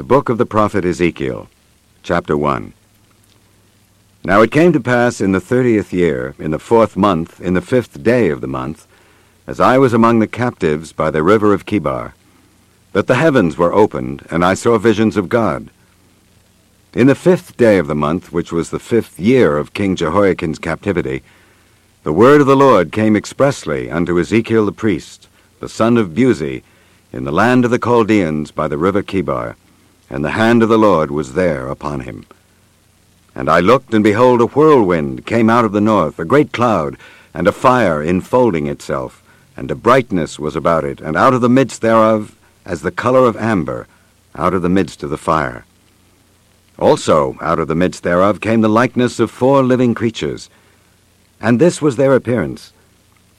The book of the prophet Ezekiel, chapter 1. Now it came to pass in the thirtieth year, in the fourth month, in the fifth day of the month, as I was among the captives by the river of Chebar, that the heavens were opened, and I saw visions of God. In the fifth day of the month, which was the fifth year of King Jehoiachin's captivity, the word of the Lord came expressly unto Ezekiel the priest, the son of Buzi, in the land of the Chaldeans by the river Chebar, and the hand of the Lord was there upon him. And I looked, and behold, a whirlwind came out of the north, a great cloud, and a fire enfolding itself, and a brightness was about it, and out of the midst thereof, as the color of amber, out of the midst of the fire. Also out of the midst thereof came the likeness of four living creatures. And this was their appearance.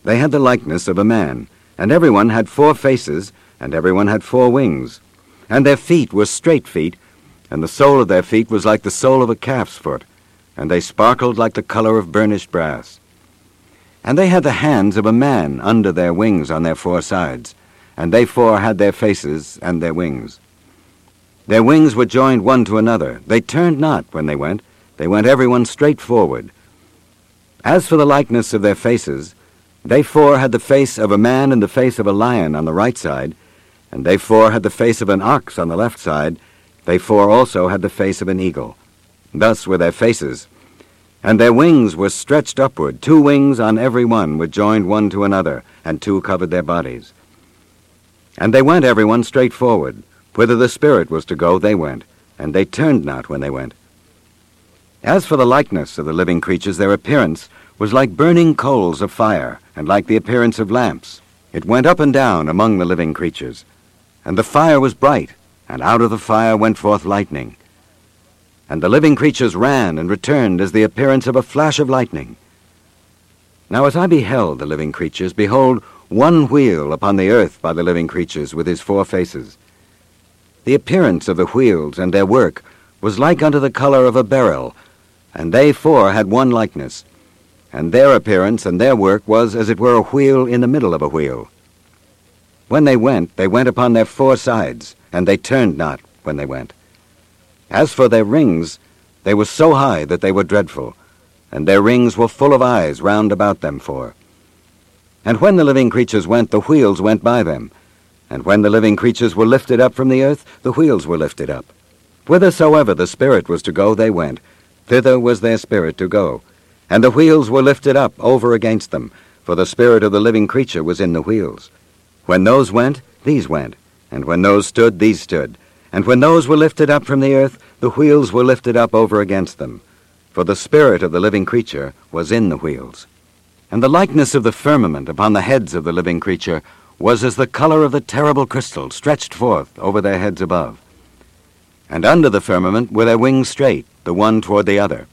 They had the likeness of a man, and every one had four faces, and every one had four wings. And their feet were straight feet, and the sole of their feet was like the sole of a calf's foot, and they sparkled like the color of burnished brass. And they had the hands of a man under their wings on their four sides, and they four had their faces and their wings. Their wings were joined one to another. They turned not when they went, they went every one straight forward. As for the likeness of their faces, they four had the face of a man and the face of a lion on the right side, and they four had the face of an ox on the left side, they four also had the face of an eagle. Thus were their faces. And their wings were stretched upward. Two wings on every one were joined one to another, and two covered their bodies. And they went every one straight forward. Whither the Spirit was to go, they went, and they turned not when they went. As for the likeness of the living creatures, their appearance was like burning coals of fire, and like the appearance of lamps. It went up and down among the living creatures. And the fire was bright, and out of the fire went forth lightning. And the living creatures ran and returned as the appearance of a flash of lightning. Now as I beheld the living creatures, behold, one wheel upon the earth by the living creatures with his four faces. The appearance of the wheels and their work was like unto the color of a beryl, and they four had one likeness, and their appearance and their work was as it were a wheel in the middle of a wheel. When they went, they went upon their four sides, and they turned not when they went. As for their rings, they were so high that they were dreadful, and their rings were full of eyes round about them four. And when the living creatures went, the wheels went by them. And when the living creatures were lifted up from the earth, the wheels were lifted up. Whithersoever the Spirit was to go, they went. Thither was their spirit to go. And the wheels were lifted up over against them, for the spirit of the living creature was in the wheels. When those went, these went. And when those stood, these stood. And when those were lifted up from the earth, the wheels were lifted up over against them. For the spirit of the living creature was in the wheels. And the likeness of the firmament upon the heads of the living creature was as the color of the terrible crystal stretched forth over their heads above. And under the firmament were their wings straight, the one toward the other.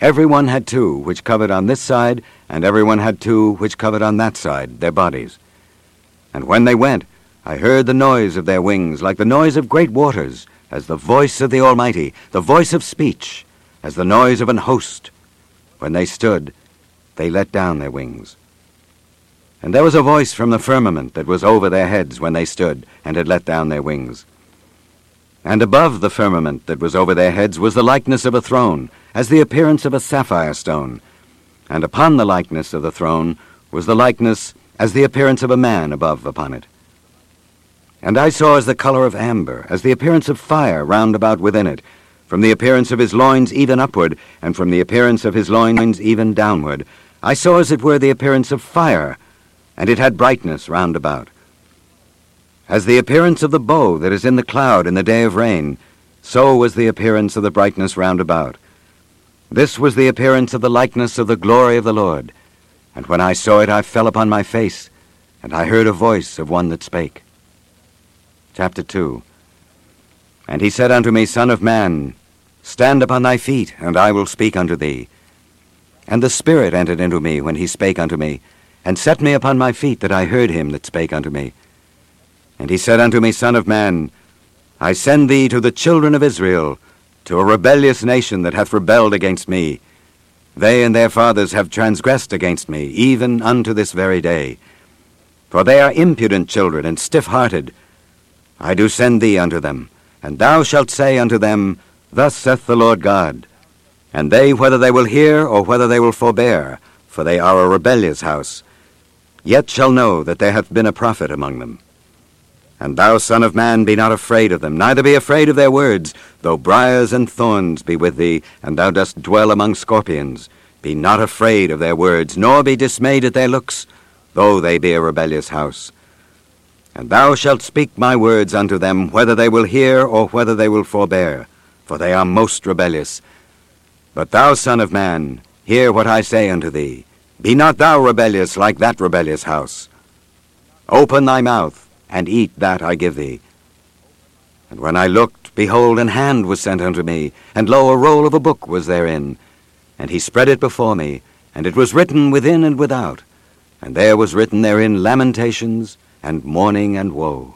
Every one had two, which covered on this side, and every one had two, which covered on that side, their bodies. And when they went, I heard the noise of their wings, like the noise of great waters, as the voice of the Almighty, the voice of speech, as the noise of an host. When they stood, they let down their wings. And there was a voice from the firmament that was over their heads when they stood, and had let down their wings. And above the firmament that was over their heads was the likeness of a throne, as the appearance of a sapphire stone. And upon the likeness of the throne was the likeness as the appearance of a man above upon it. And I saw as the color of amber, as the appearance of fire round about within it, from the appearance of his loins even upward, and from the appearance of his loins even downward. I saw as it were the appearance of fire, and it had brightness round about. As the appearance of the bow that is in the cloud in the day of rain, so was the appearance of the brightness round about. This was the appearance of the likeness of the glory of the Lord. And when I saw it, I fell upon my face, and I heard a voice of one that spake. Chapter 2 And he said unto me, Son of man, stand upon thy feet, and I will speak unto thee. And the Spirit entered into me when he spake unto me, and set me upon my feet, that I heard him that spake unto me. And he said unto me, Son of man, I send thee to the children of Israel, to a rebellious nation that hath rebelled against me. They and their fathers have transgressed against me, even unto this very day. For they are impudent children and stiff-hearted. I do send thee unto them, And thou shalt say unto them, Thus saith the Lord God. And they, whether they will hear or whether they will forbear, for they are a rebellious house, yet shall know that there hath been a prophet among them. And thou, Son of Man, be not afraid of them, neither be afraid of their words, though briers and thorns be with thee, and thou dost dwell among scorpions. Be not afraid of their words, nor be dismayed at their looks, though they be a rebellious house. And thou shalt speak my words unto them, whether they will hear or whether they will forbear, for they are most rebellious. But thou, Son of Man, hear what I say unto thee. Be not thou rebellious like that rebellious house. Open thy mouth, and eat that I give thee. And when I looked, behold, an hand was sent unto me, and lo, a roll of a book was therein. And he spread it before me, and it was written within and without, and there was written therein lamentations, and mourning and woe.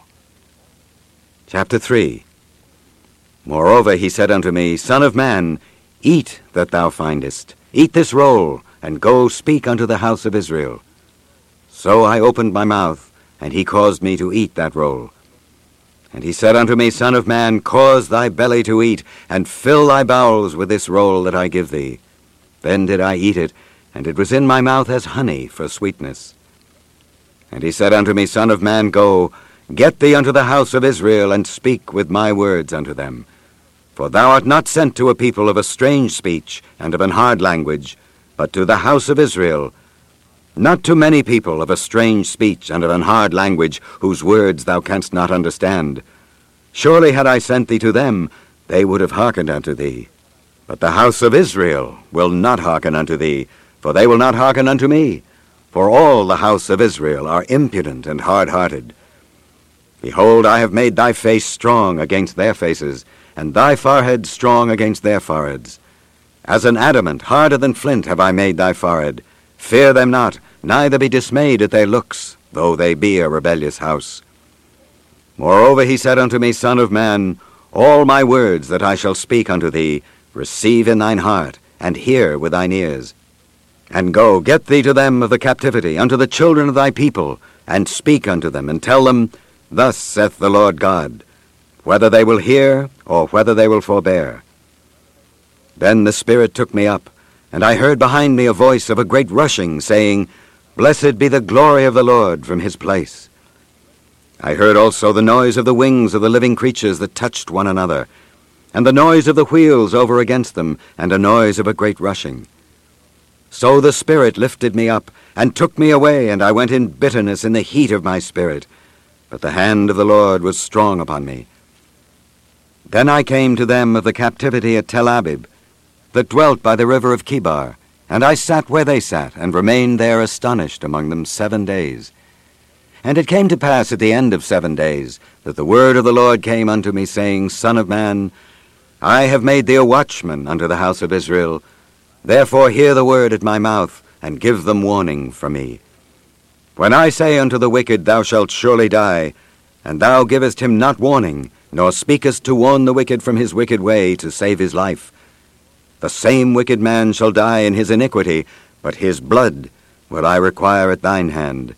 Chapter 3 Moreover he said unto me, Son of man, eat that thou findest, eat this roll, and go speak unto the house of Israel. So I opened my mouth, and he caused me to eat that roll. And he said unto me, Son of man, cause thy belly to eat, and fill thy bowels with this roll that I give thee. Then did I eat it, and it was in my mouth as honey for sweetness. And he said unto me, Son of man, go, get thee unto the house of Israel, and speak with my words unto them. For thou art not sent to a people of a strange speech, and of an hard language, but to the house of Israel, not to many people of a strange speech and of an hard language, whose words thou canst not understand. Surely had I sent thee to them, they would have hearkened unto thee. But the house of Israel will not hearken unto thee, for they will not hearken unto me. For all the house of Israel are impudent and hard-hearted. Behold, I have made thy face strong against their faces, and thy forehead strong against their foreheads. As an adamant, harder than flint, have I made thy forehead. Fear them not, neither be dismayed at their looks, though they be a rebellious house. Moreover he said unto me, Son of man, all my words that I shall speak unto thee, receive in thine heart, and hear with thine ears. And go, get thee to them of the captivity, unto the children of thy people, and speak unto them, and tell them, Thus saith the Lord God, whether they will hear, or whether they will forbear. Then the Spirit took me up, and I heard behind me a voice of a great rushing, saying, Blessed be the glory of the Lord from his place. I heard also the noise of the wings of the living creatures that touched one another, and the noise of the wheels over against them, and a noise of a great rushing. So the Spirit lifted me up, and took me away, and I went in bitterness in the heat of my spirit. But the hand of the Lord was strong upon me. Then I came to them of the captivity at Tel Abib, that dwelt by the river of Chebar, and I sat where they sat, and remained there astonished among them seven days. And it came to pass at the end of seven days, that the word of the Lord came unto me, saying, Son of man, I have made thee a watchman unto the house of Israel. Therefore hear the word at my mouth, and give them warning from me. When I say unto the wicked, Thou shalt surely die, and thou givest him not warning, nor speakest to warn the wicked from his wicked way, to save his life, the same wicked man shall die in his iniquity, but his blood will I require at thine hand.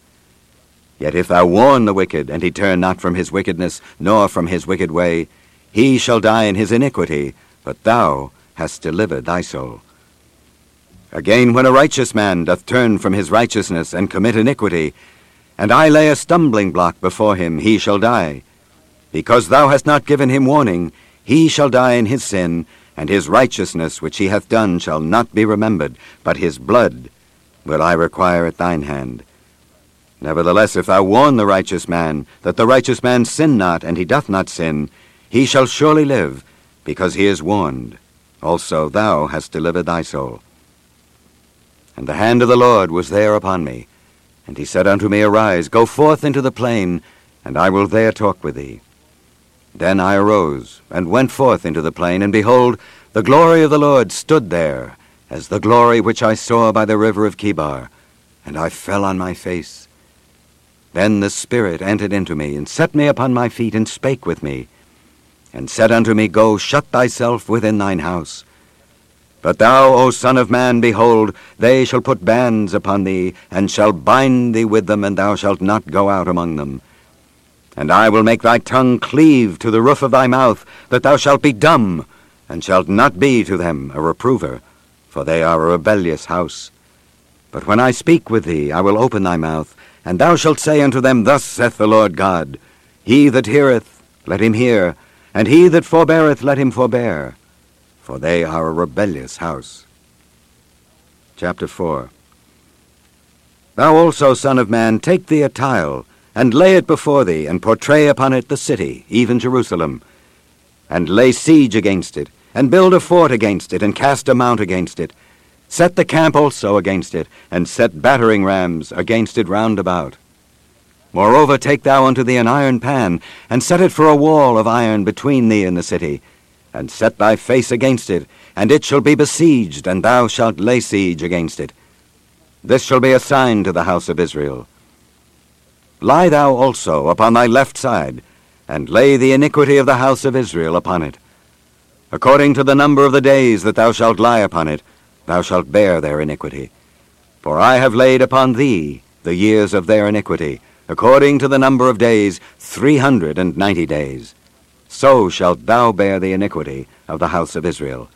Yet if thou warn the wicked, and he turn not from his wickedness, nor from his wicked way, he shall die in his iniquity, but thou hast delivered thy soul. Again, when a righteous man doth turn from his righteousness and commit iniquity, and I lay a stumbling block before him, he shall die. Because thou hast not given him warning, he shall die in his sin, and his righteousness which he hath done shall not be remembered, but his blood will I require at thine hand. Nevertheless, if thou warn the righteous man, that the righteous man sin not, and he doth not sin, he shall surely live, because he is warned. Also thou hast delivered thy soul. And the hand of the Lord was there upon me. And he said unto me, Arise, go forth into the plain, and I will there talk with thee. Then I arose, and went forth into the plain, and behold, the glory of the Lord stood there, as the glory which I saw by the river of Chebar, and I fell on my face. Then the Spirit entered into me, and set me upon my feet, and spake with me, and said unto me, Go, shut thyself within thine house. But thou, O Son of Man, behold, they shall put bands upon thee, and shall bind thee with them, and thou shalt not go out among them. And I will make thy tongue cleave to the roof of thy mouth, that thou shalt be dumb, and shalt not be to them a reprover, for they are a rebellious house. But when I speak with thee, I will open thy mouth, and thou shalt say unto them, Thus saith the Lord God, He that heareth, let him hear, and he that forbeareth, let him forbear, for they are a rebellious house. Chapter 4 Thou also, son of man, take thee a tile, and lay it before thee, and portray upon it the city, even Jerusalem, and lay siege against it, and build a fort against it, and cast a mount against it. Set the camp also against it, and set battering rams against it round about. Moreover, take thou unto thee an iron pan, and set it for a wall of iron between thee and the city, and set thy face against it, and it shall be besieged, and thou shalt lay siege against it. This shall be a sign to the house of Israel. Lie thou also upon thy left side, and lay the iniquity of the house of Israel upon it. According to the number of the days that thou shalt lie upon it, thou shalt bear their iniquity. For I have laid upon thee the years of their iniquity, according to the number of days, three hundred and ninety days. So shalt thou bear the iniquity of the house of Israel.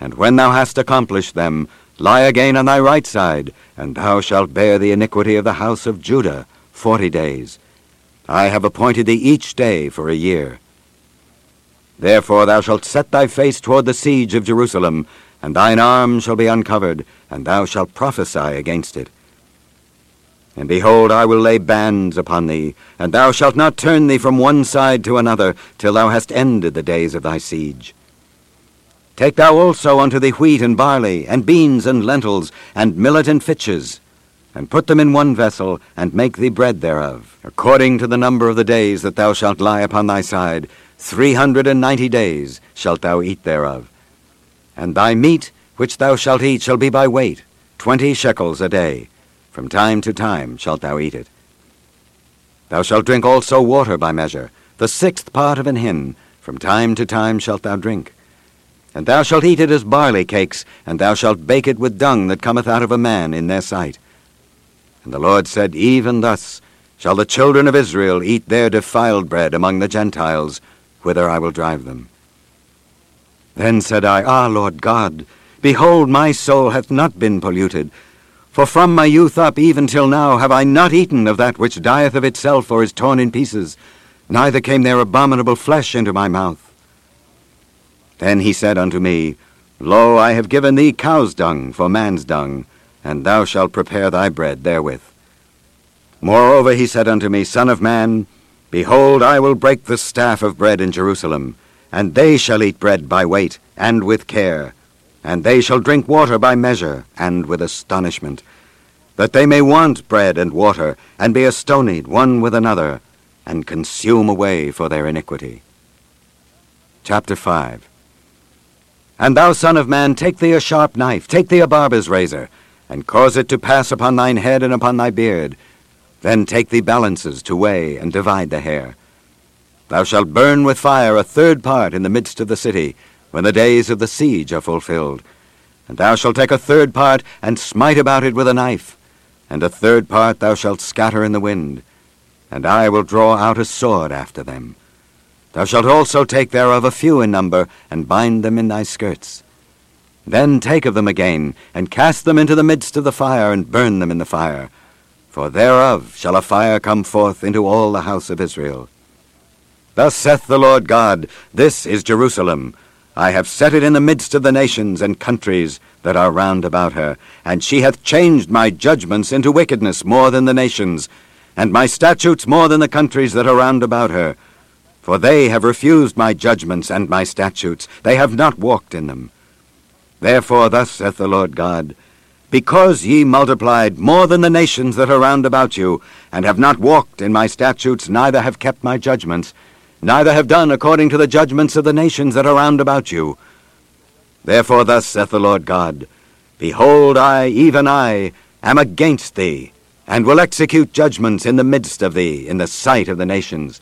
And when thou hast accomplished them, lie again on thy right side, and thou shalt bear the iniquity of the house of Judah forty days. I have appointed thee each day for a year. Therefore thou shalt set thy face toward the siege of Jerusalem, and thine arm shall be uncovered, and thou shalt prophesy against it. And behold, I will lay bands upon thee, and thou shalt not turn thee from one side to another, till thou hast ended the days of thy siege. Take thou also unto thee wheat and barley, and beans and lentils, and millet and fitches, and put them in one vessel, and make thee bread thereof, according to the number of the days that thou shalt lie upon thy side, Three hundred and ninety days shalt thou eat thereof. And thy meat which thou shalt eat shall be by weight, twenty shekels a day. From time to time shalt thou eat it. Thou shalt drink also water by measure, the sixth part of an hin. From time to time shalt thou drink. And thou shalt eat it as barley cakes, and thou shalt bake it with dung that cometh out of a man in their sight. And the Lord said, Even thus shall the children of Israel eat their defiled bread among the Gentiles, whither I will drive them. Then said I, Ah, Lord God, behold, my soul hath not been polluted. For from my youth up even till now have I not eaten of that which dieth of itself or is torn in pieces, neither came there abominable flesh into my mouth. Then he said unto me, Lo, I have given thee cow's dung for man's dung, and thou shalt prepare thy bread therewith. Moreover he said unto me, Son of man, Behold, I will break the staff of bread in Jerusalem, and they shall eat bread by weight, and with care, and they shall drink water by measure, and with astonishment, that they may want bread and water, and be astonied one with another, and consume away for their iniquity. Chapter 5 And thou, son of man, take thee a sharp knife, take thee a barber's razor, and cause it to pass upon thine head and upon thy beard, then take thee balances to weigh and divide the hair. Thou shalt burn with fire a third part in the midst of the city, when the days of the siege are fulfilled. And thou shalt take a third part, and smite about it with a knife, and a third part thou shalt scatter in the wind. And I will draw out a sword after them. Thou shalt also take thereof a few in number, and bind them in thy skirts. Then take of them again, and cast them into the midst of the fire, and burn them in the fire for thereof shall a fire come forth into all the house of Israel. Thus saith the Lord God, This is Jerusalem. I have set it in the midst of the nations and countries that are round about her, and she hath changed my judgments into wickedness more than the nations, and my statutes more than the countries that are round about her. For they have refused my judgments and my statutes, they have not walked in them. Therefore thus saith the Lord God, because ye multiplied more than the nations that are round about you, and have not walked in my statutes, neither have kept my judgments, neither have done according to the judgments of the nations that are round about you. Therefore thus saith the Lord God, Behold, I, even I, am against thee, and will execute judgments in the midst of thee, in the sight of the nations.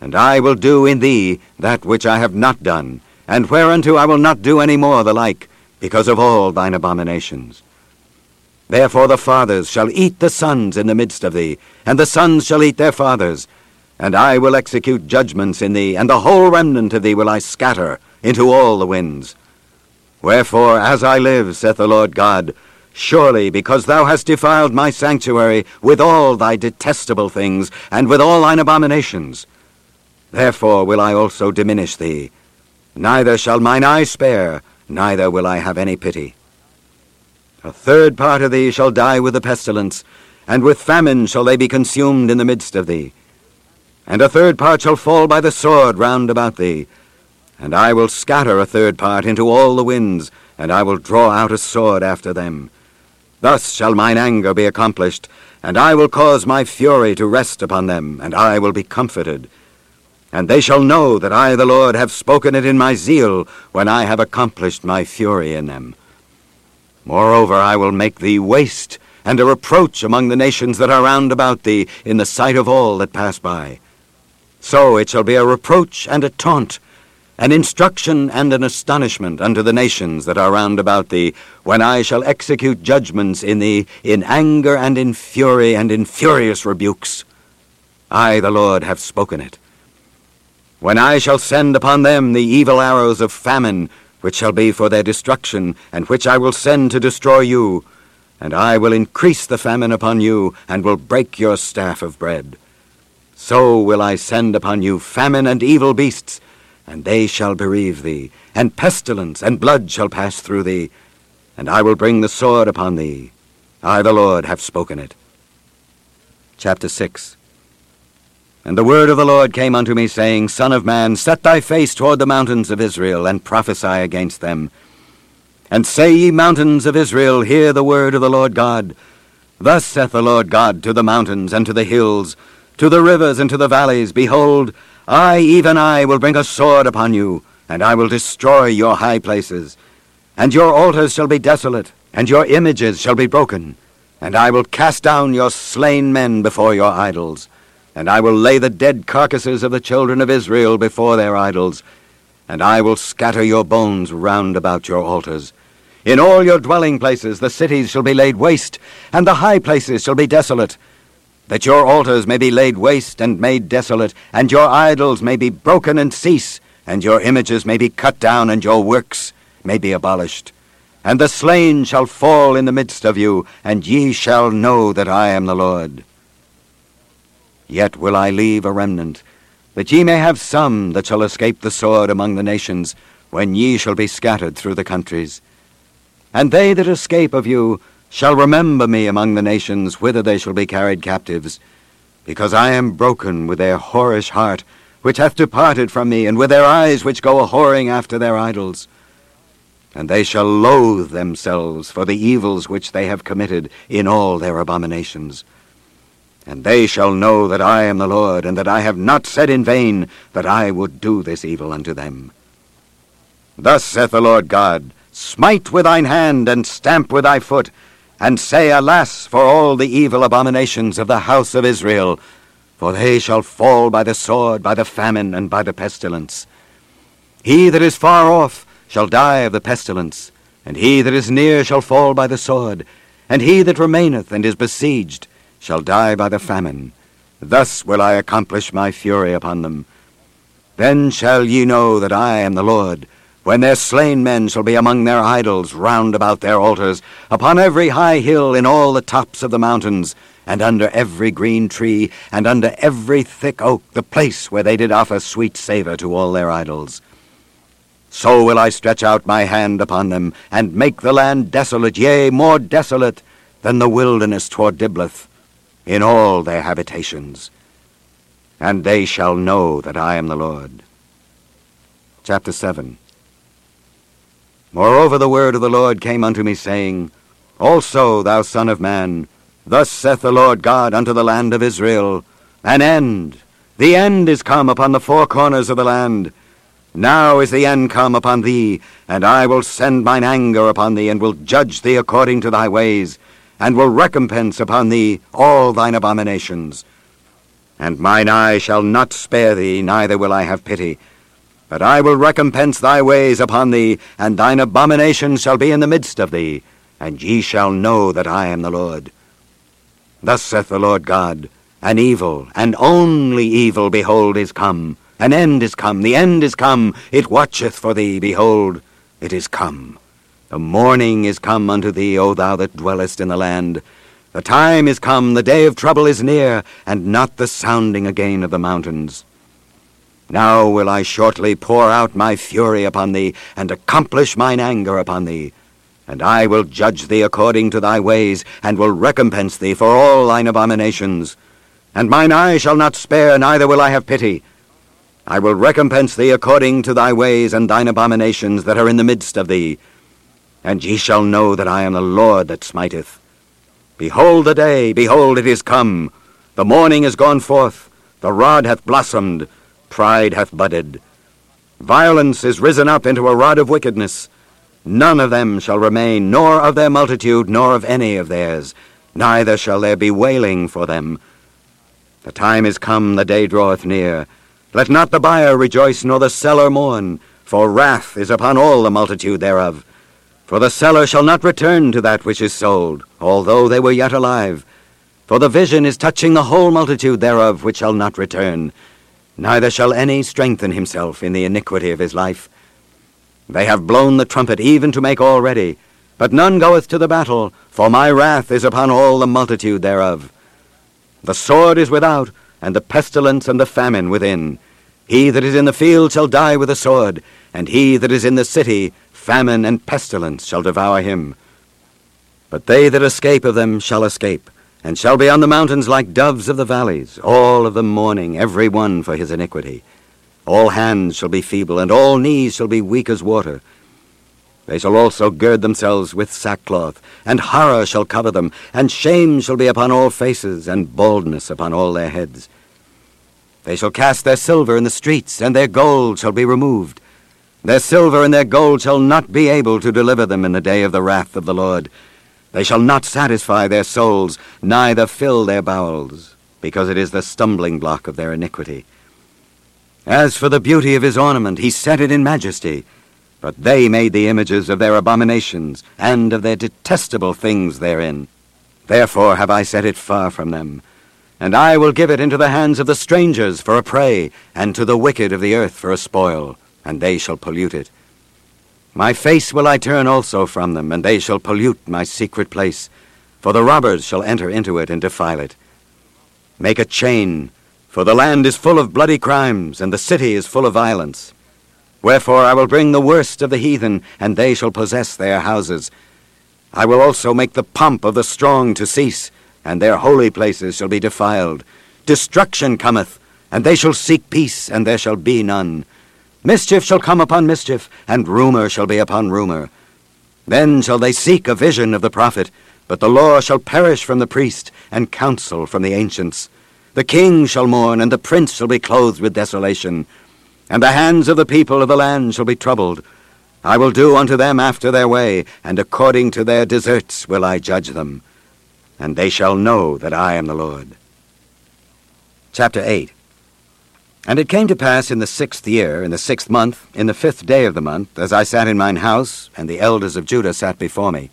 And I will do in thee that which I have not done, and whereunto I will not do any more the like, because of all thine abominations. Therefore the fathers shall eat the sons in the midst of thee, and the sons shall eat their fathers, And I will execute judgments in thee, and the whole remnant of thee will I scatter into all the winds. Wherefore, as I live, saith the Lord God, surely because thou hast defiled my sanctuary with all thy detestable things, and with all thine abominations, therefore will I also diminish thee. Neither shall mine eye spare, neither will I have any pity. A third part of thee shall die with the pestilence, and with famine shall they be consumed in the midst of thee. And a third part shall fall by the sword round about thee. And I will scatter a third part into all the winds, and I will draw out a sword after them. Thus shall mine anger be accomplished, and I will cause my fury to rest upon them, and I will be comforted. And they shall know that I, the Lord, have spoken it in my zeal, when I have accomplished my fury in them. Moreover, I will make thee waste, and a reproach among the nations that are round about thee, in the sight of all that pass by. So it shall be a reproach and a taunt, an instruction and an astonishment unto the nations that are round about thee, when I shall execute judgments in thee in anger and in fury and in furious rebukes. I, the Lord, have spoken it. When I shall send upon them the evil arrows of famine, which shall be for their destruction, and which I will send to destroy you, and I will increase the famine upon you, and will break your staff of bread. So will I send upon you famine and evil beasts, and they shall bereave thee, and pestilence and blood shall pass through thee, and I will bring the sword upon thee. I, the Lord, have spoken it. Chapter 6 And the word of the Lord came unto me, saying, Son of man, set thy face toward the mountains of Israel, and prophesy against them. And say, ye mountains of Israel, hear the word of the Lord God. Thus saith the Lord God to the mountains and to the hills, to the rivers and to the valleys, Behold, I, even I, will bring a sword upon you, and I will destroy your high places. And your altars shall be desolate, and your images shall be broken. And I will cast down your slain men before your idols. And I will lay the dead carcasses of the children of Israel before their idols. And I will scatter your bones round about your altars. In all your dwelling places the cities shall be laid waste, and the high places shall be desolate that your altars may be laid waste and made desolate, and your idols may be broken and cease, and your images may be cut down, and your works may be abolished. And the slain shall fall in the midst of you, and ye shall know that I am the Lord. Yet will I leave a remnant, that ye may have some that shall escape the sword among the nations, when ye shall be scattered through the countries. And they that escape of you shall remember me among the nations whither they shall be carried captives, because I am broken with their whorish heart, which hath departed from me, and with their eyes which go a whoring after their idols. And they shall loathe themselves for the evils which they have committed in all their abominations. And they shall know that I am the Lord, and that I have not said in vain that I would do this evil unto them. Thus saith the Lord God, Smite with thine hand, and stamp with thy foot, and say, Alas for all the evil abominations of the house of Israel, for they shall fall by the sword, by the famine, and by the pestilence. He that is far off shall die of the pestilence, and he that is near shall fall by the sword, and he that remaineth and is besieged shall die by the famine. Thus will I accomplish my fury upon them. Then shall ye know that I am the Lord, when their slain men shall be among their idols round about their altars, upon every high hill in all the tops of the mountains, and under every green tree, and under every thick oak, the place where they did offer sweet savour to all their idols. So will I stretch out my hand upon them, and make the land desolate, yea, more desolate than the wilderness toward Diblath, in all their habitations. And they shall know that I am the Lord. Chapter 7 Moreover the word of the Lord came unto me, saying, Also, thou son of man, thus saith the Lord God unto the land of Israel, An end, the end is come upon the four corners of the land. Now is the end come upon thee, and I will send mine anger upon thee, and will judge thee according to thy ways, and will recompense upon thee all thine abominations. And mine eye shall not spare thee, neither will I have pity. But I will recompense thy ways upon thee, and thine abominations shall be in the midst of thee, and ye shall know that I am the Lord. Thus saith the Lord God, An evil, and only evil, behold, is come. An end is come, the end is come. It watcheth for thee, behold, it is come. The morning is come unto thee, O thou that dwellest in the land. The time is come, the day of trouble is near, and not the sounding again of the mountains. Now will I shortly pour out my fury upon thee, and accomplish mine anger upon thee. And I will judge thee according to thy ways, and will recompense thee for all thine abominations. And mine eye shall not spare, neither will I have pity. I will recompense thee according to thy ways and thine abominations that are in the midst of thee. And ye shall know that I am the Lord that smiteth. Behold the day, behold it is come. The morning is gone forth, the rod hath blossomed, pride hath budded. Violence is risen up into a rod of wickedness. None of them shall remain, nor of their multitude, nor of any of theirs. Neither shall there be wailing for them. The time is come, the day draweth near. Let not the buyer rejoice, nor the seller mourn, for wrath is upon all the multitude thereof. For the seller shall not return to that which is sold, although they were yet alive. For the vision is touching the whole multitude thereof, which shall not return. Neither shall any strengthen himself in the iniquity of his life. They have blown the trumpet even to make all ready, but none goeth to the battle, for my wrath is upon all the multitude thereof. The sword is without, and the pestilence and the famine within. He that is in the field shall die with the sword, and he that is in the city, famine and pestilence shall devour him. But they that escape of them shall escape, and shall be on the mountains like doves of the valleys, all of them mourning, every one for his iniquity. All hands shall be feeble, and all knees shall be weak as water. They shall also gird themselves with sackcloth, and horror shall cover them, and shame shall be upon all faces, and baldness upon all their heads. They shall cast their silver in the streets, and their gold shall be removed. Their silver and their gold shall not be able to deliver them in the day of the wrath of the Lord. They shall not satisfy their souls, neither fill their bowels, because it is the stumbling block of their iniquity. As for the beauty of his ornament, he set it in majesty. But they made the images of their abominations, and of their detestable things therein. Therefore have I set it far from them. And I will give it into the hands of the strangers for a prey, and to the wicked of the earth for a spoil, and they shall pollute it. My face will I turn also from them, and they shall pollute my secret place, for the robbers shall enter into it and defile it. Make a chain for the land is full of bloody crimes, and the city is full of violence. Wherefore I will bring the worst of the heathen, and they shall possess their houses. I will also make the pomp of the strong to cease, and their holy places shall be defiled. Destruction cometh, and they shall seek peace, and there shall be none. Mischief shall come upon mischief, and rumor shall be upon rumor. Then shall they seek a vision of the prophet, but the law shall perish from the priest, and counsel from the ancients. The king shall mourn, and the prince shall be clothed with desolation. And the hands of the people of the land shall be troubled. I will do unto them after their way, and according to their deserts will I judge them. And they shall know that I am the Lord. Chapter 8 And it came to pass in the sixth year, in the sixth month, in the fifth day of the month, as I sat in mine house, and the elders of Judah sat before me,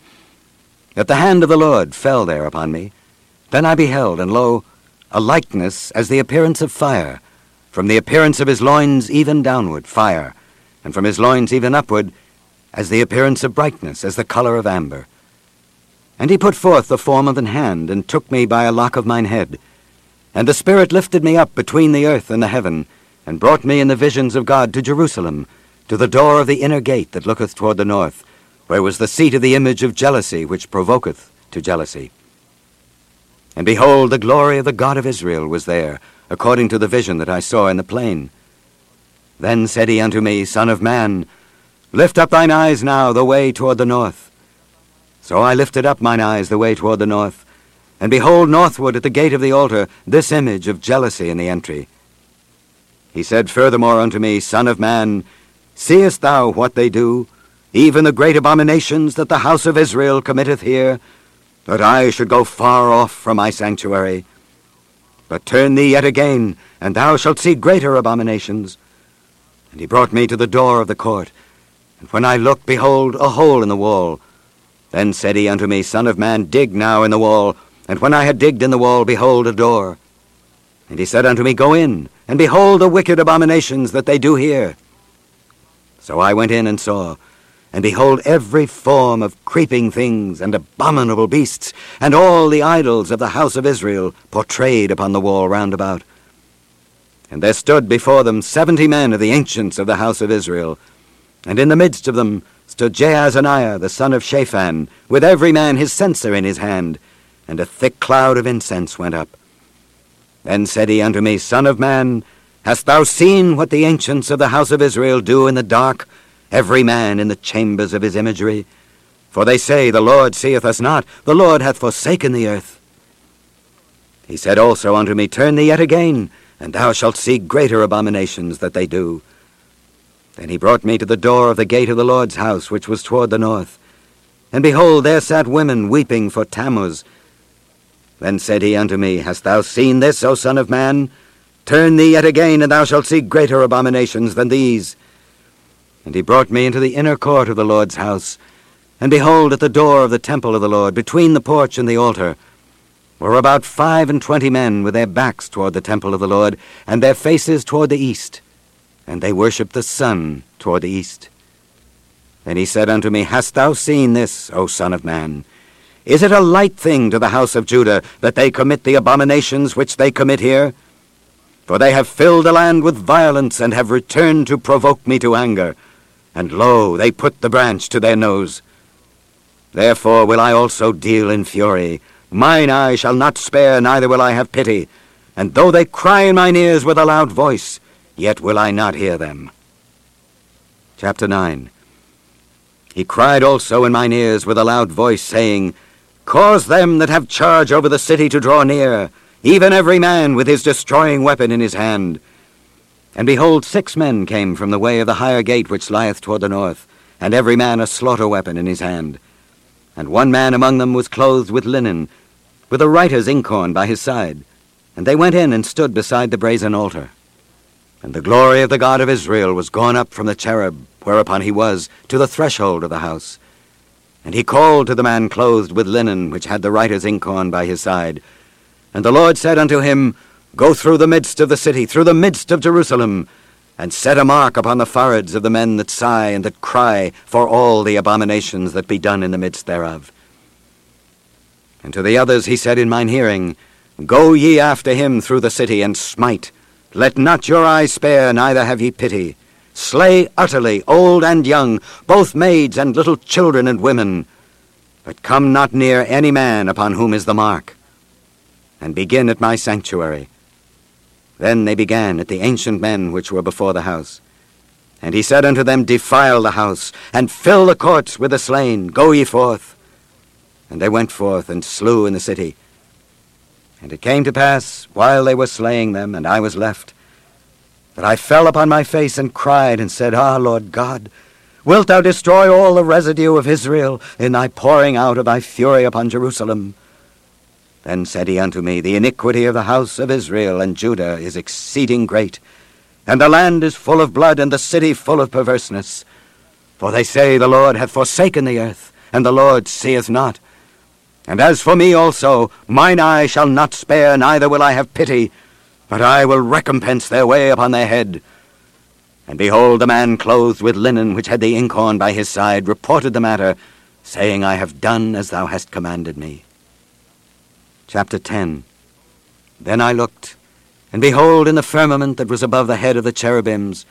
that the hand of the Lord fell there upon me. Then I beheld, and lo, a likeness as the appearance of fire, from the appearance of his loins even downward, fire, and from his loins even upward, as the appearance of brightness, as the colour of amber. And he put forth the form of an hand, and took me by a lock of mine head. And the Spirit lifted me up between the earth and the heaven, and brought me in the visions of God to Jerusalem, to the door of the inner gate that looketh toward the north, where was the seat of the image of jealousy which provoketh to jealousy. And behold, the glory of the God of Israel was there, according to the vision that I saw in the plain. Then said he unto me, Son of man, lift up thine eyes now the way toward the north. So I lifted up mine eyes the way toward the north, and behold northward at the gate of the altar this image of jealousy in the entry. He said furthermore unto me, Son of man, seest thou what they do, even the great abominations that the house of Israel committeth here? that I should go far off from my sanctuary. But turn thee yet again, and thou shalt see greater abominations. And he brought me to the door of the court. And when I looked, behold, a hole in the wall. Then said he unto me, Son of man, dig now in the wall. And when I had digged in the wall, behold, a door. And he said unto me, Go in, and behold the wicked abominations that they do here. So I went in and saw, and behold every form of creeping things and abominable beasts, and all the idols of the house of Israel portrayed upon the wall round about. And there stood before them seventy men of the ancients of the house of Israel, and in the midst of them stood Jaazaniah the son of Shaphan, with every man his censer in his hand, and a thick cloud of incense went up. Then said he unto me, Son of man, hast thou seen what the ancients of the house of Israel do in the dark, every man in the chambers of his imagery? For they say, The Lord seeth us not, the Lord hath forsaken the earth. He said also unto me, Turn thee yet again, and thou shalt see greater abominations that they do. Then he brought me to the door of the gate of the Lord's house, which was toward the north. And behold, there sat women weeping for Tammuz, then said he unto me, Hast thou seen this, O son of man? Turn thee yet again, and thou shalt see greater abominations than these. And he brought me into the inner court of the Lord's house. And behold, at the door of the temple of the Lord, between the porch and the altar, were about five and twenty men with their backs toward the temple of the Lord, and their faces toward the east. And they worshipped the sun toward the east. Then he said unto me, Hast thou seen this, O son of man? Is it a light thing to the house of Judah that they commit the abominations which they commit here? For they have filled the land with violence, and have returned to provoke me to anger. And lo, they put the branch to their nose. Therefore will I also deal in fury. Mine eye shall not spare, neither will I have pity. And though they cry in mine ears with a loud voice, yet will I not hear them. Chapter 9 He cried also in mine ears with a loud voice, saying, Cause them that have charge over the city to draw near, even every man with his destroying weapon in his hand. And behold, six men came from the way of the higher gate which lieth toward the north, and every man a slaughter weapon in his hand. And one man among them was clothed with linen, with a writer's inkhorn by his side. And they went in and stood beside the brazen altar. And the glory of the God of Israel was gone up from the cherub, whereupon he was, to the threshold of the house. And he called to the man clothed with linen, which had the writer's inkhorn by his side. And the Lord said unto him, Go through the midst of the city, through the midst of Jerusalem, and set a mark upon the foreheads of the men that sigh and that cry for all the abominations that be done in the midst thereof. And to the others he said in mine hearing, Go ye after him through the city, and smite. Let not your eye spare, neither have ye pity. Slay utterly old and young, both maids and little children and women. But come not near any man upon whom is the mark. And begin at my sanctuary. Then they began at the ancient men which were before the house. And he said unto them, Defile the house, and fill the courts with the slain. Go ye forth. And they went forth and slew in the city. And it came to pass, while they were slaying them, and I was left, that I fell upon my face and cried and said, Ah, Lord God, wilt thou destroy all the residue of Israel in thy pouring out of thy fury upon Jerusalem? Then said he unto me, The iniquity of the house of Israel and Judah is exceeding great, and the land is full of blood, and the city full of perverseness. For they say, The Lord hath forsaken the earth, and the Lord seeth not. And as for me also, mine eye shall not spare, neither will I have pity, but I will recompense their way upon their head. And behold, the man clothed with linen, which had the inkhorn by his side, reported the matter, saying, I have done as thou hast commanded me. Chapter 10 Then I looked, and behold, in the firmament that was above the head of the cherubims,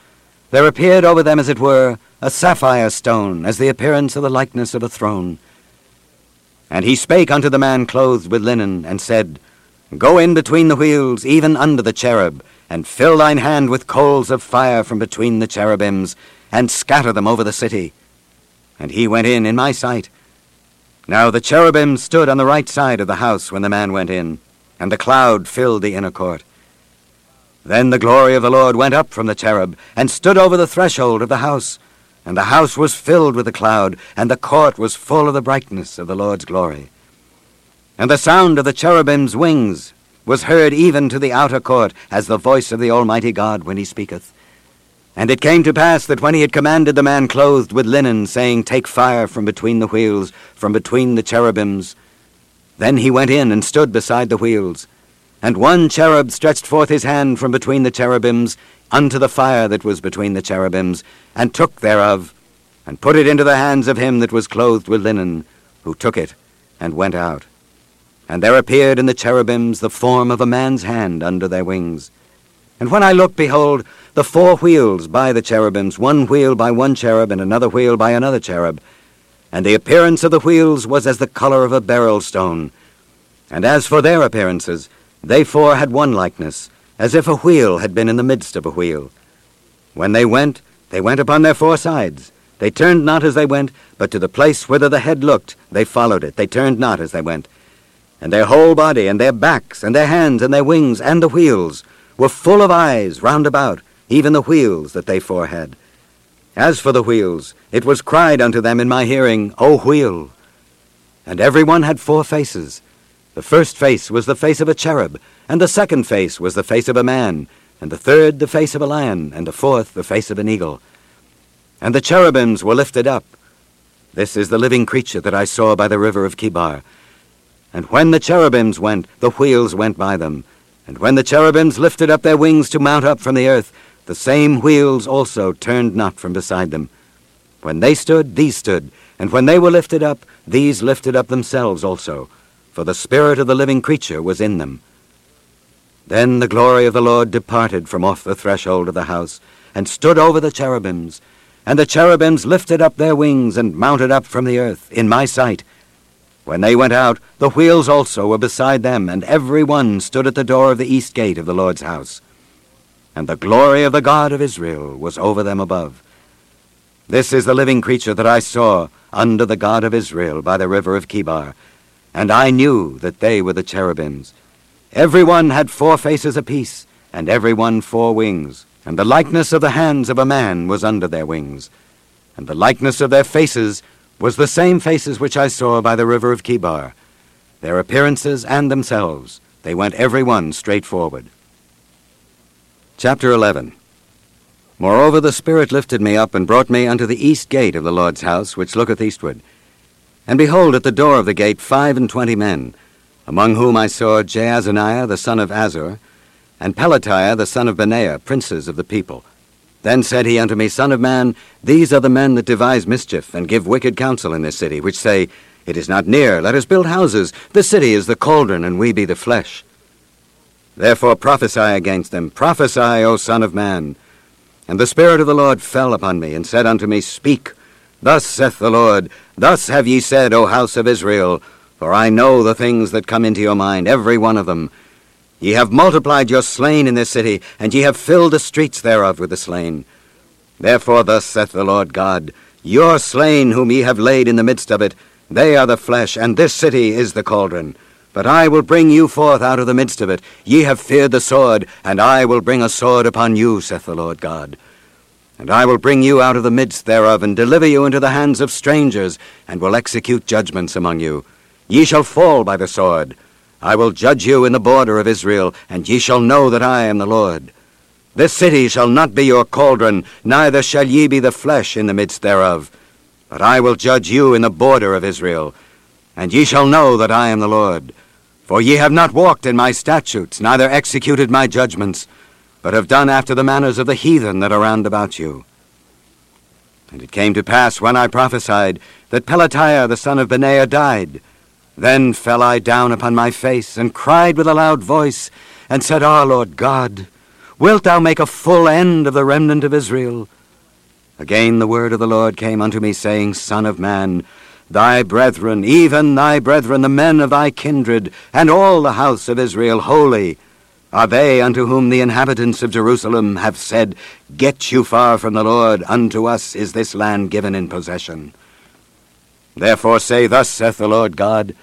there appeared over them, as it were, a sapphire stone, as the appearance of the likeness of a throne. And he spake unto the man clothed with linen, and said, Go in between the wheels, even under the cherub, and fill thine hand with coals of fire from between the cherubims, and scatter them over the city. And he went in in my sight. Now the cherubim stood on the right side of the house when the man went in, and the cloud filled the inner court. Then the glory of the Lord went up from the cherub, and stood over the threshold of the house. And the house was filled with the cloud, and the court was full of the brightness of the Lord's glory. And the sound of the cherubim's wings was heard even to the outer court, as the voice of the Almighty God when he speaketh. And it came to pass that when he had commanded the man clothed with linen, saying, Take fire from between the wheels, from between the cherubims, then he went in and stood beside the wheels. And one cherub stretched forth his hand from between the cherubims unto the fire that was between the cherubims, and took thereof, and put it into the hands of him that was clothed with linen, who took it, and went out. And there appeared in the cherubims the form of a man's hand under their wings. And when I looked, behold, the four wheels by the cherubims, one wheel by one cherub, and another wheel by another cherub. And the appearance of the wheels was as the color of a beryl stone. And as for their appearances, they four had one likeness, as if a wheel had been in the midst of a wheel. When they went, they went upon their four sides. They turned not as they went, but to the place whither the head looked, they followed it. They turned not as they went. And their whole body, and their backs, and their hands, and their wings, and the wheels, were full of eyes round about, even the wheels that they four had. As for the wheels, it was cried unto them in my hearing, O wheel! And every one had four faces. The first face was the face of a cherub, and the second face was the face of a man, and the third the face of a lion, and the fourth the face of an eagle. And the cherubims were lifted up. This is the living creature that I saw by the river of Chebar. And when the cherubims went, the wheels went by them. And when the cherubims lifted up their wings to mount up from the earth, the same wheels also turned not from beside them. When they stood, these stood, and when they were lifted up, these lifted up themselves also, for the spirit of the living creature was in them. Then the glory of the Lord departed from off the threshold of the house, and stood over the cherubims. And the cherubims lifted up their wings, and mounted up from the earth, in my sight. When they went out, the wheels also were beside them, and every one stood at the door of the east gate of the Lord's house. And the glory of the God of Israel was over them above. This is the living creature that I saw under the God of Israel by the river of Chebar, and I knew that they were the cherubims. Every one had four faces apiece, and every one four wings. And the likeness of the hands of a man was under their wings. And the likeness of their faces was the same faces which I saw by the river of Chebar. Their appearances and themselves, they went every one straight forward. Chapter 11 Moreover the Spirit lifted me up and brought me unto the east gate of the Lord's house, which looketh eastward. And behold, at the door of the gate five and twenty men, among whom I saw Jaazaniah the son of Azur, and Pelatiah the son of Benaiah, princes of the people. Then said he unto me, Son of man, these are the men that devise mischief, and give wicked counsel in this city, which say, It is not near, let us build houses. The city is the cauldron, and we be the flesh. Therefore prophesy against them, prophesy, O Son of man. And the Spirit of the Lord fell upon me, and said unto me, Speak. Thus saith the Lord, Thus have ye said, O house of Israel, for I know the things that come into your mind, every one of them. Ye have multiplied your slain in this city, and ye have filled the streets thereof with the slain. Therefore thus saith the Lord God, Your slain whom ye have laid in the midst of it, they are the flesh, and this city is the cauldron. But I will bring you forth out of the midst of it. Ye have feared the sword, and I will bring a sword upon you, saith the Lord God. And I will bring you out of the midst thereof, and deliver you into the hands of strangers, and will execute judgments among you. Ye shall fall by the sword. I will judge you in the border of Israel, and ye shall know that I am the Lord. This city shall not be your cauldron, neither shall ye be the flesh in the midst thereof. But I will judge you in the border of Israel, and ye shall know that I am the Lord. For ye have not walked in my statutes, neither executed my judgments, but have done after the manners of the heathen that are round about you. And it came to pass, when I prophesied, that Pelatiah the son of Benaiah died, then fell I down upon my face, and cried with a loud voice, and said, Ah, Lord God, wilt thou make a full end of the remnant of Israel? Again the word of the Lord came unto me, saying, Son of man, thy brethren, even thy brethren, the men of thy kindred, and all the house of Israel, wholly, are they unto whom the inhabitants of Jerusalem have said, Get you far from the Lord, unto us is this land given in possession. Therefore say, Thus saith the Lord God,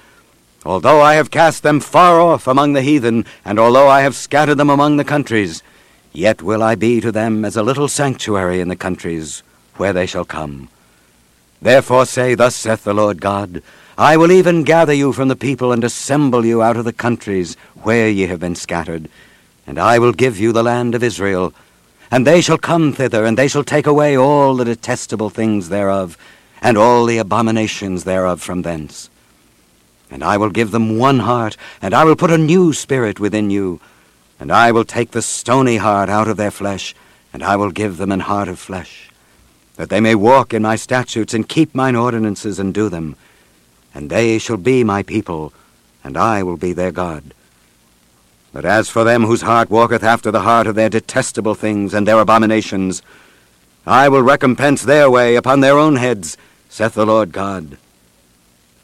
Although I have cast them far off among the heathen, and although I have scattered them among the countries, yet will I be to them as a little sanctuary in the countries where they shall come. Therefore say, Thus saith the Lord God, I will even gather you from the people, and assemble you out of the countries where ye have been scattered, and I will give you the land of Israel. And they shall come thither, and they shall take away all the detestable things thereof, and all the abominations thereof from thence. And I will give them one heart, and I will put a new spirit within you. And I will take the stony heart out of their flesh, and I will give them an heart of flesh, that they may walk in my statutes, and keep mine ordinances, and do them. And they shall be my people, and I will be their God. But as for them whose heart walketh after the heart of their detestable things and their abominations, I will recompense their way upon their own heads, saith the Lord God.